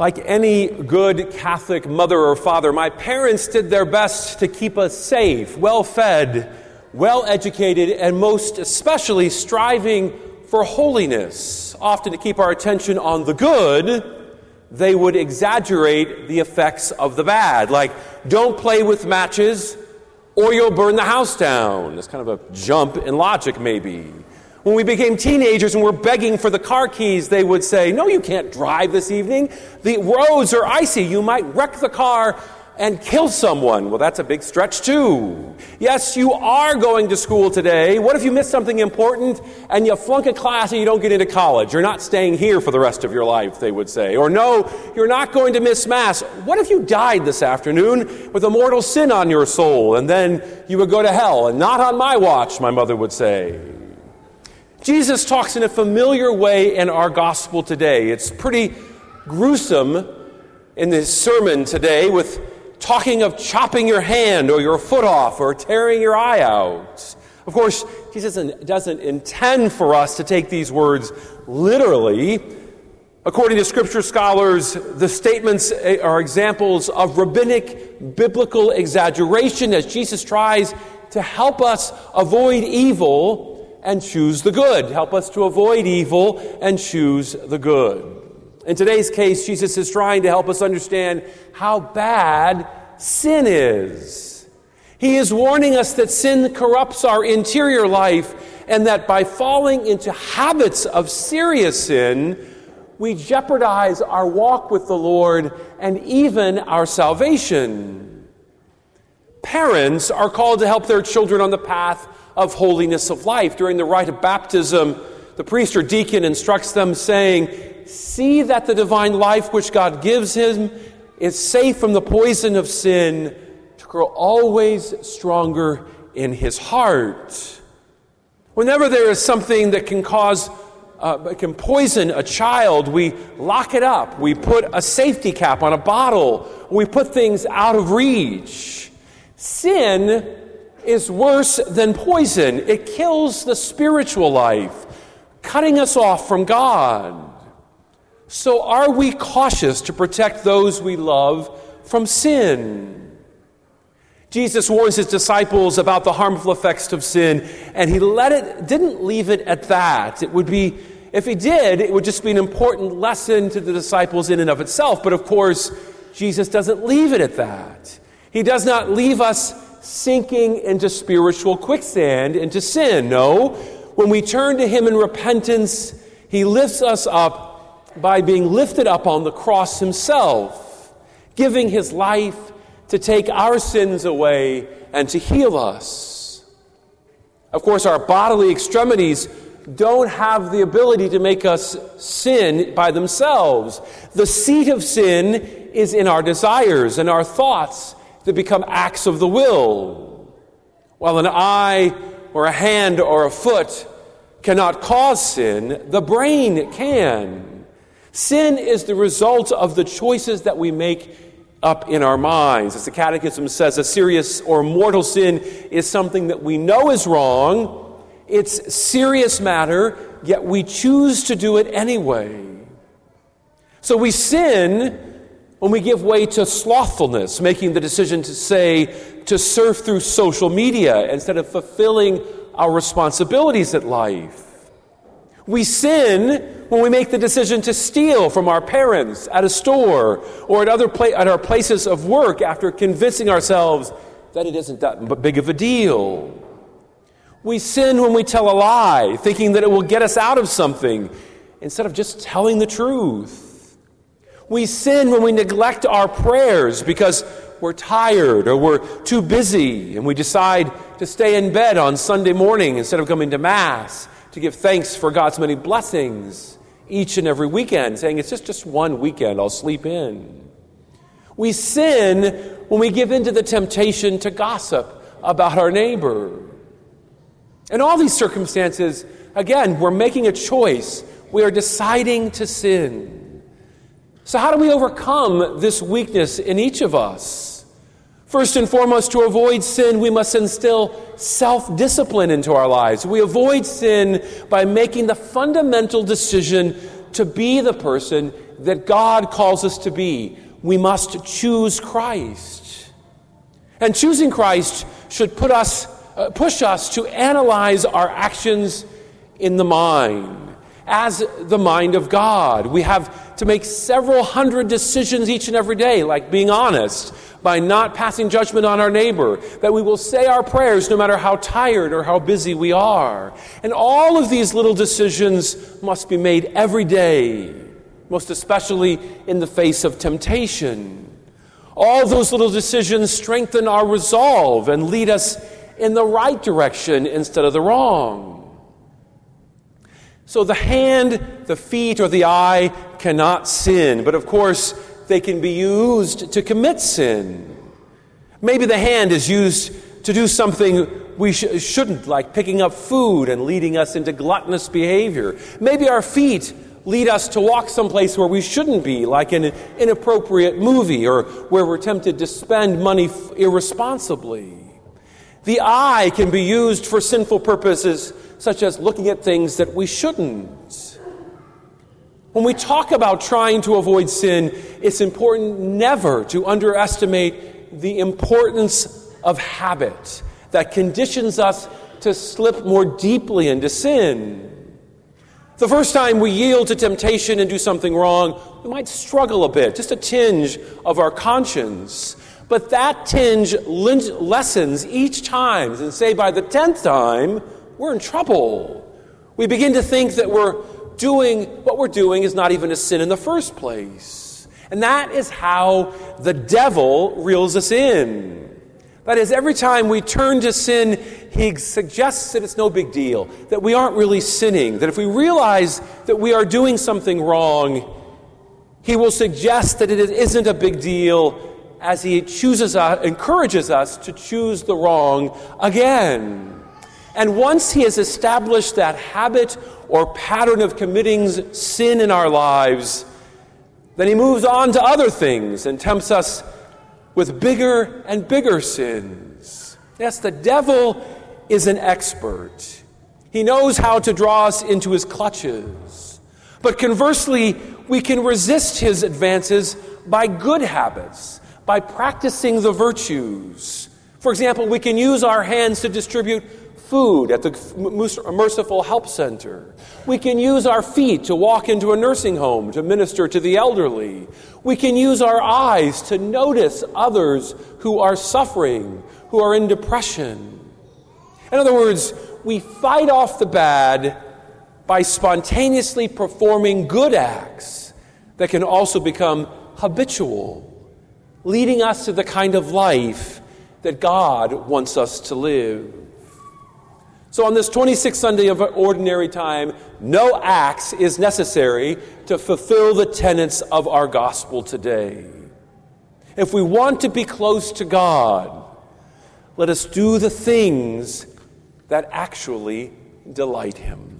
Like any good Catholic mother or father, my parents did their best to keep us safe, well fed, well educated, and most especially striving for holiness. Often to keep our attention on the good, they would exaggerate the effects of the bad. Like, don't play with matches or you'll burn the house down. It's kind of a jump in logic, maybe. When we became teenagers and were begging for the car keys, they would say, No, you can't drive this evening. The roads are icy. You might wreck the car and kill someone. Well, that's a big stretch, too. Yes, you are going to school today. What if you miss something important and you flunk a class and you don't get into college? You're not staying here for the rest of your life, they would say. Or no, you're not going to miss Mass. What if you died this afternoon with a mortal sin on your soul and then you would go to hell? And not on my watch, my mother would say. Jesus talks in a familiar way in our gospel today. It's pretty gruesome in this sermon today with talking of chopping your hand or your foot off or tearing your eye out. Of course, Jesus doesn't intend for us to take these words literally. According to scripture scholars, the statements eh, are examples of rabbinic biblical exaggeration as Jesus tries to help us avoid evil and choose the good. Help us to avoid evil and choose the good. In today's case, Jesus is trying to help us understand how bad sin is. He is warning us that sin corrupts our interior life and that by falling into habits of serious sin, we jeopardize our walk with the Lord and even our salvation. Parents are called to help their children on the path of holiness of life. During the rite of baptism, the priest or deacon instructs them, saying, See that the divine life which God gives him is safe from the poison of sin to grow always stronger in his heart. Whenever there is something that can cause uh, can poison a child, we lock it up. We put a safety cap on a bottle. We put things out of reach. Sin is worse than poison. It kills the spiritual life, cutting us off from God. So, are we cautious to protect those we love from sin? Jesus warns his disciples about the harmful effects of sin, and he let it, didn't leave it at that. It would be, if he did, it would just be an important lesson to the disciples in and of itself. But of course, Jesus doesn't leave it at that. He does not leave us sinking into spiritual quicksand, into sin. No. When we turn to Him in repentance, He lifts us up by being lifted up on the cross Himself, giving His life to take our sins away and to heal us. Of course, our bodily extremities don't have the ability to make us sin by themselves. The seat of sin is in our desires and our thoughts that become acts of the will. While an eye or a hand or a foot cannot cause sin, the brain can. Sin is the result of the choices that we make up in our minds. As the Catechism says, a serious or mortal sin is something that we know is wrong. It's serious matter, yet we choose to do it anyway. So we sin when we give way to slothfulness, making the decision to say, to surf through social media instead of fulfilling our responsibilities at life. We sin when we make the decision to steal from our parents at a store or at, other pla- at our places of work after convincing ourselves that it isn't that big of a deal. We sin when we tell a lie, thinking that it will get us out of something instead of just telling the truth. We sin when we neglect our prayers because we're tired or we're too busy and we decide to stay in bed on Sunday morning instead of coming to Mass to give thanks for God's many blessings each and every weekend, saying, It's just, just one weekend, I'll sleep in. We sin when we give in to the temptation to gossip about our neighbor. In all these circumstances, again, we're making a choice. We are deciding to sin. So, how do we overcome this weakness in each of us? First and foremost, to avoid sin, we must instill self discipline into our lives. We avoid sin by making the fundamental decision to be the person that God calls us to be, we must choose Christ. And choosing Christ should put us, uh, push us to analyze our actions in the mind as the mind of God. We have to make several hundred decisions each and every day, like being honest, by not passing judgment on our neighbor, that we will say our prayers no matter how tired or how busy we are. And all of these little decisions must be made every day, most especially in the face of temptation. All those little decisions strengthen our resolve and lead us in the right direction instead of the wrong. So the hand, the feet, or the eye cannot sin, but of course, they can be used to commit sin. Maybe the hand is used to do something we sh- shouldn't, like picking up food and leading us into gluttonous behavior. Maybe our feet lead us to walk someplace where we shouldn't be, like an inappropriate movie or where we're tempted to spend money irresponsibly. The eye can be used for sinful purposes such as looking at things that we shouldn't. When we talk about trying to avoid sin, it's important never to underestimate the importance of habit that conditions us to slip more deeply into sin. The first time we yield to temptation and do something wrong, we might struggle a bit, just a tinge of our conscience. But that tinge lessens each time, and say by the tenth time, we're in trouble. We begin to think that we're doing what we're doing is not even a sin in the first place. And that is how the devil reels us in. That is, every time we turn to sin, he suggests that it's no big deal, that we aren't really sinning, that if we realize that we are doing something wrong, he will suggest that it isn't a big deal as he chooses us, encourages us to choose the wrong again. And once he has established that habit or pattern of committing sin in our lives, then he moves on to other things and tempts us with bigger and bigger sins. Yes, the devil is an expert. He knows how to draw us into his clutches. But conversely, we can resist his advances by good habits, by practicing the virtues. For example, we can use our hands to distribute food at the Merciful Help Center. We can use our feet to walk into a nursing home to minister to the elderly. We can use our eyes to notice others who are suffering, who are in depression. In other words, we fight off the bad by spontaneously performing good acts that can also become habitual, leading us to the kind of life that God wants us to live. So, on this 26th Sunday of ordinary time, no acts is necessary to fulfill the tenets of our gospel today. If we want to be close to God, let us do the things that actually delight Him.